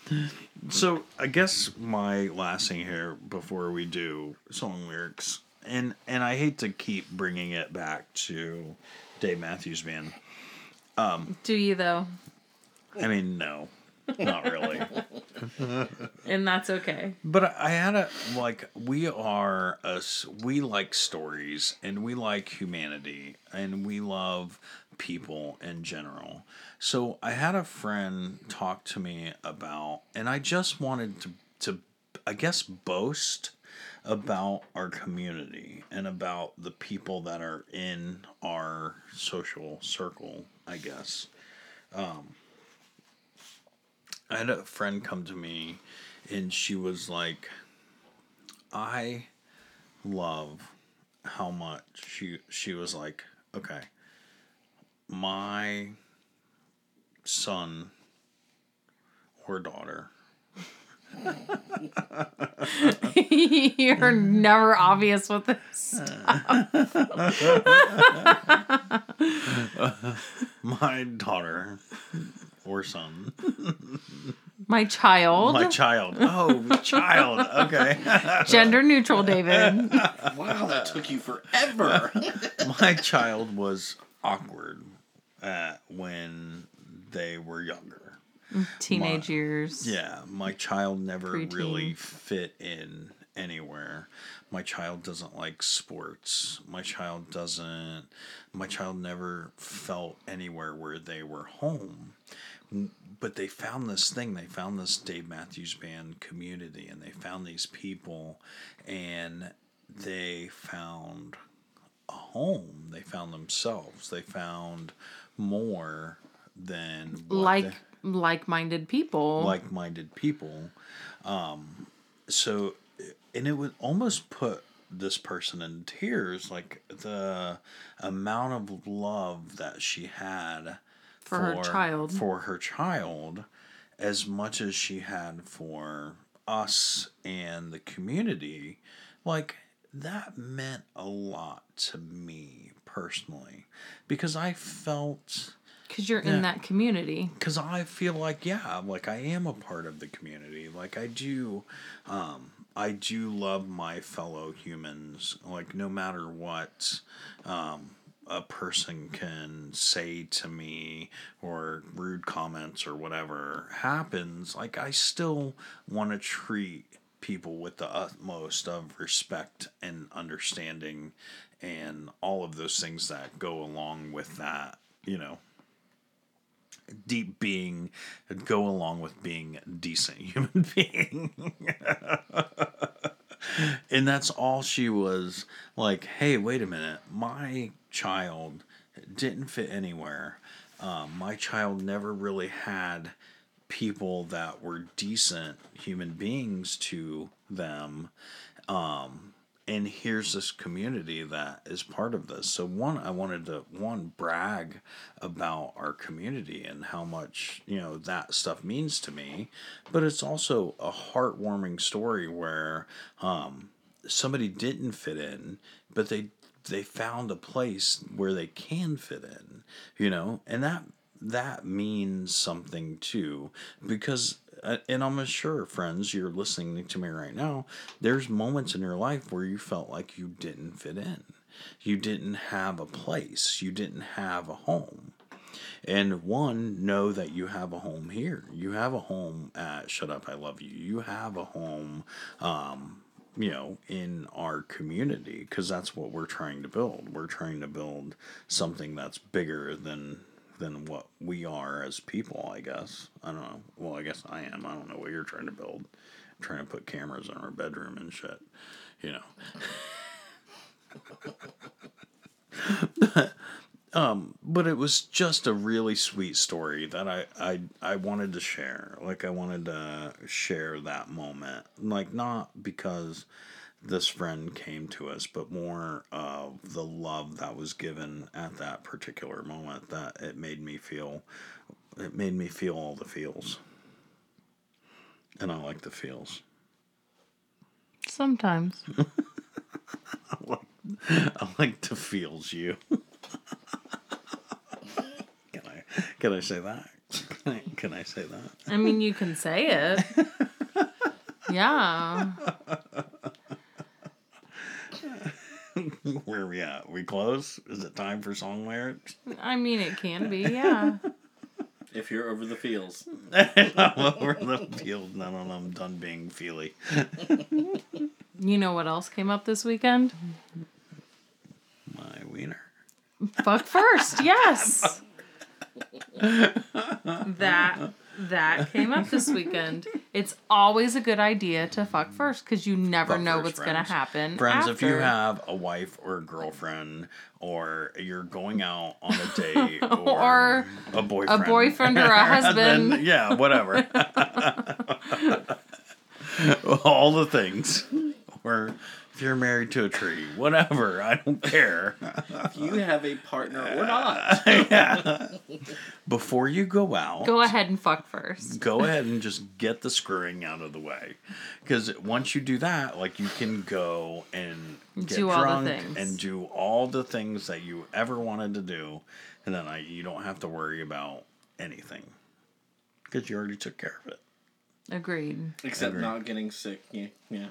So I guess my last thing here before we do song lyrics, and and I hate to keep bringing it back to Dave Matthews Band. Um, Do you though? I mean, no, not really. And that's okay. But I had a like we are us we like stories and we like humanity and we love people in general. So I had a friend talk to me about and I just wanted to to I guess boast about our community and about the people that are in our social circle, I guess. Um, I had a friend come to me and she was like, I love how much she she was like, okay, my son or daughter You're never obvious with this. my daughter or son My child. My child. Oh, child. Okay. Gender neutral, David. Wow, that took you forever. My child was awkward uh, when they were younger. Teenage My- years. Yeah, my child never Preteen. really fit in anywhere. My child doesn't like sports. My child doesn't. My child never felt anywhere where they were home. But they found this thing. They found this Dave Matthews Band community, and they found these people, and they found a home. They found themselves. They found more than Like they- like-minded people. like-minded people um so and it would almost put this person in tears like the amount of love that she had For her child. for her child as much as she had for us and the community like that meant a lot to me personally because i felt because you're Yeah. in that community. because I feel like yeah, like I am a part of the community. Like I do, um, I do love my fellow humans. Like no matter what, um, a person can say to me or rude comments or whatever happens. Like I still want to treat people with the utmost of respect and understanding, and all of those things that go along with that. You know deep being go along with being a decent human being. and that's all she was like, hey, wait a minute. My child didn't fit anywhere. Um, my child never really had people that were decent human beings to them. Um, and here's this community that is part of this. So one, I wanted to one brag about our community and how much you know that stuff means to me, but it's also a heartwarming story where um, somebody didn't fit in, but they they found a place where they can fit in, you know, and that that means something too because and I'm sure friends you're listening to me right now there's moments in your life where you felt like you didn't fit in. You didn't have a place. You didn't have a home. And one know that you have a home here. You have a home at shut up i love you. You have a home um you know in our community because that's what we're trying to build. We're trying to build something that's bigger than than what we are as people i guess. I don't know. Well i guess i am. I don't know what you're trying to build. Trying to put cameras in our bedroom and shit you know. Um but it was just a really sweet story that I, I i wanted to share. Like i wanted to share that moment. Like not because this friend came to us but more of the love that was given at that particular moment that it made me feel it made me feel all the feels and i like the feels Sometimes. I like to feels you. can I can I say that? Can I, can I say that? I mean, you can say it. Yeah. Where are we at? We close? Is it time for song lyrics? I mean, it can be. Yeah. if you're over the feels. I'm over the field now and I'm done being feely. You know what else came up this weekend? My wiener. Fuck first. Yes. that that came up this weekend. It's always a good idea to fuck first because you never Fuck know what's gonna happen. Friends, if you have a wife or a girlfriend, or you're going out on a date, or, Or a boyfriend, a boyfriend or a husband. then, yeah, whatever. All the things. Or if you're married to a tree, whatever, I don't care. If you have a partner or not. yeah. Before you go out, go ahead and fuck first. go ahead and just get the screwing out of the way because once you do that like you can go and get Do all the drunk things. and do all the things that you ever wanted to do and then I, you don't have to worry about anything because you already took care of it Agreed. Except Agree. not getting sick. Yeah, yeah.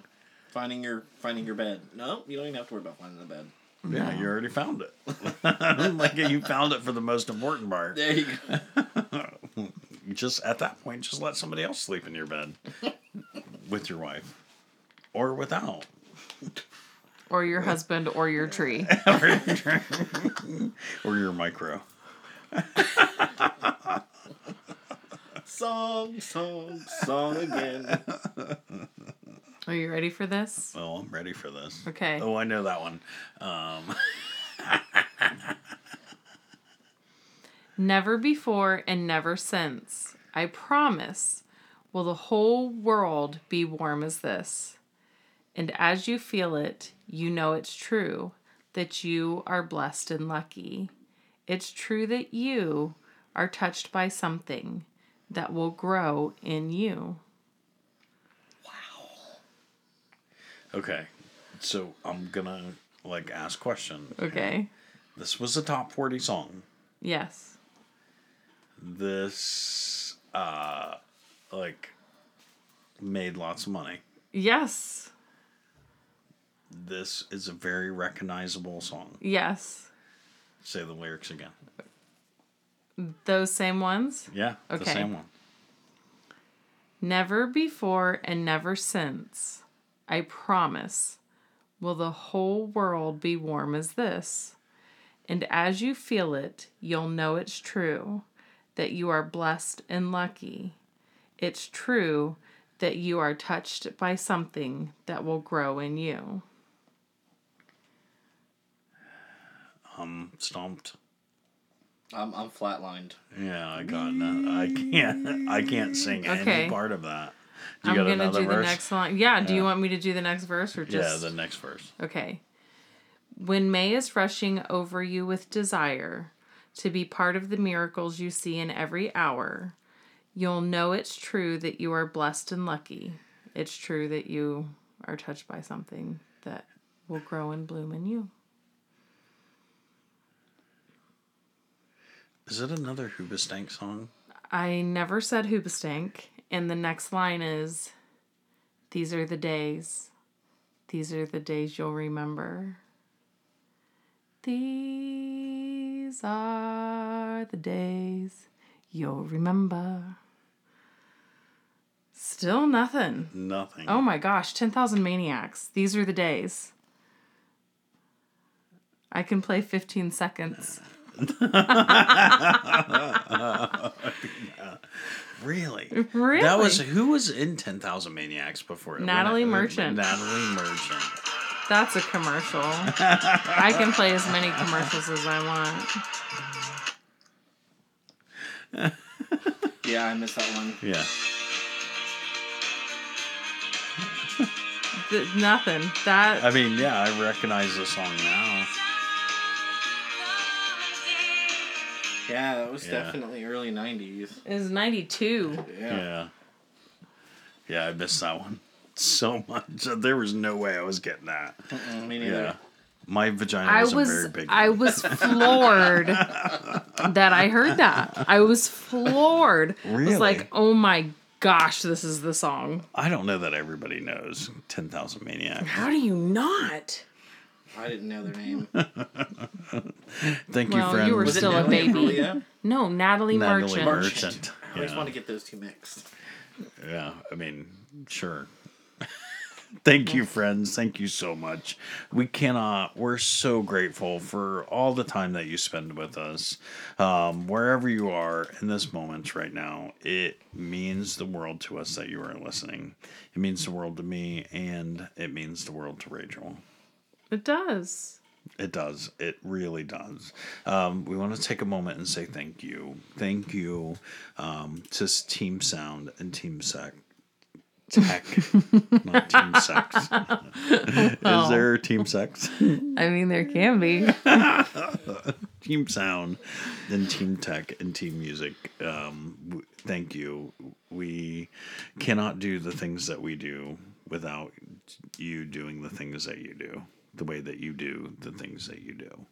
Finding your finding your bed. No, you don't even have to worry about finding the bed. Yeah, you already found it. like you found it for the most important part. There you go. Just at that point, just let somebody else sleep in your bed with your wife, or without. Or your husband or your tree. or your micro. Song, song, song again. Are you ready for this? Oh, I'm ready for this. Okay. Oh, I know that one. Um, Never before and never since, I promise, will the whole world be warm as this. And as you feel it, you know it's true that you are blessed and lucky. It's true that you are touched by something that will grow in you. Okay, so I'm gonna like ask question. Okay. This was a top forty song. Yes. This uh, like made lots of money. Yes. This is a very recognizable song. Yes. Say the lyrics again. Those same ones? Yeah, the Okay. same one. Never before and never since, I promise, will the whole world be warm as this. And as you feel it, you'll know it's true that you are blessed and lucky. It's true that you are touched by something that will grow in you. Um, stomped. I'm I'm flatlined. Yeah, I got that. I can't. I can't sing Okay. any part of that. You I'm got going to another do the next line. Yeah, do you want me to do the next verse or just Yeah, the next verse. Okay. When May is rushing over you with desire to be part of the miracles you see in every hour, you'll know it's true that you are blessed and lucky. It's true that you are touched by something that will grow and bloom in you. Is it another Hoobastank song? I never said hoobastank, and the next line is These are the days. These are the days you'll remember. These are the days you'll remember. Still nothing. Nothing. Oh my gosh, 10,000 Maniacs. These are the days. I can play 15 seconds. Really? Really? That was who was in Ten Thousand Maniacs before? it? Natalie When it- Merchant. Natalie Merchant. That's a commercial. I can play as many commercials as I want. Yeah, I missed that one. Yeah. Th- nothing. That I mean, yeah, I recognize the song now. Yeah, it was Yeah. definitely early '90s. It was 92. Yeah. Yeah. Yeah, I missed that one so much. There was no way I was getting that. Mm, me neither. Yeah. My vagina I was, was a very big. I was floored that I heard that. I was floored. I Really? was like, "Oh my gosh, this is the song." I don't know that everybody knows Ten Thousand Maniacs. How do you not? I didn't know their name. Thank Well, you, you friend. were Was still a Natalie baby. Imbruglia? No, Natalie, Natalie Merchant. Merchant. I always Yeah. want to get those two mixed. Yeah, I mean, sure. Thank you, friends. Thank you so much. We cannot, we're so grateful for all the time that you spend with us. Um, wherever you are in this moment right now, it means the world to us that you are listening. It means the world to me, and it means the world to Rachel. It does. It does. It really does. Um, we want to take a moment and say thank you. Thank you um, to Team Sound and Team Sec. Tech, not Team Sex. Is there Team Sex? I mean, there can be. Team Sound, then Team Tech, and Team Music. Um, w- thank you. We cannot do the things that we do without you doing the things that you do, the way that you do the things that you do.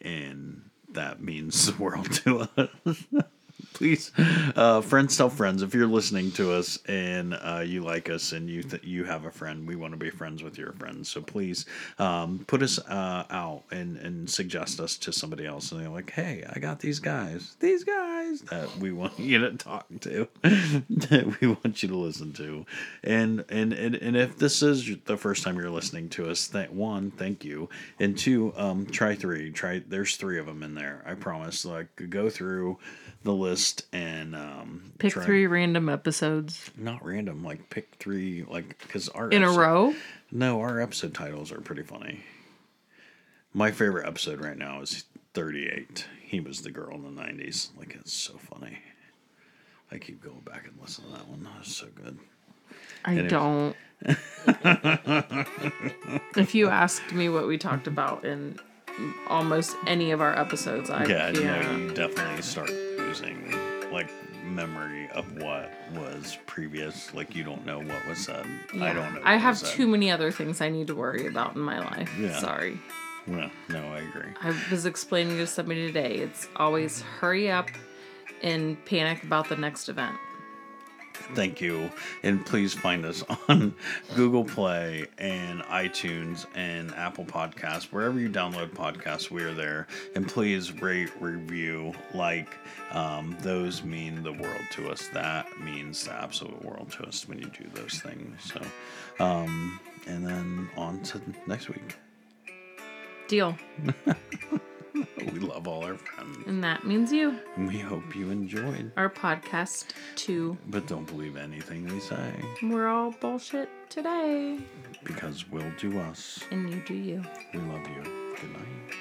And that means the world to us. please, uh, friends tell friends. If you're listening to us and uh, you like us and you th- you have a friend, we want to be friends with your friends. So please um, put us uh, out and, and suggest us to somebody else. And they're like, hey, I got these guys, these guys that we want you to talk to, that we want you to listen to. And, and, and, and if this is the first time you're listening to us, that one, thank you. And two, um, try three. Try, there's three of them in there. I promise. Like, go through the list and um, Pick try- three random episodes Not random. Like pick three. Like because our in a row. No, our episode titles are pretty funny. My favorite episode right now is 38. He was the girl in the 90s. Like it's so funny. I keep going back and listening to that one. That was so good. I Anyways. don't. if you asked me what we talked about in almost any of our episodes, I Yeah, yeah. no, you definitely start losing like memory of what was previous. Like you don't know what was said. I don't know. I have too many other things I need to worry about in my life. Yeah. Sorry. Well, no, I agree. I was explaining to somebody today. It's always hurry up and panic about the next event. Thank you. And please find us on Google Play and iTunes and Apple Podcasts. Wherever you download podcasts, we are there. And please rate, review, like. Um, those mean the world to us. That means the absolute world to us when you do those things. So, um, and then on to next week. Deal. We love all our friends. And that means you. And we hope you enjoyed. Our podcast too. But don't believe anything we say We're all bullshit today. because we'll do us. And you do you. We love you. Good night.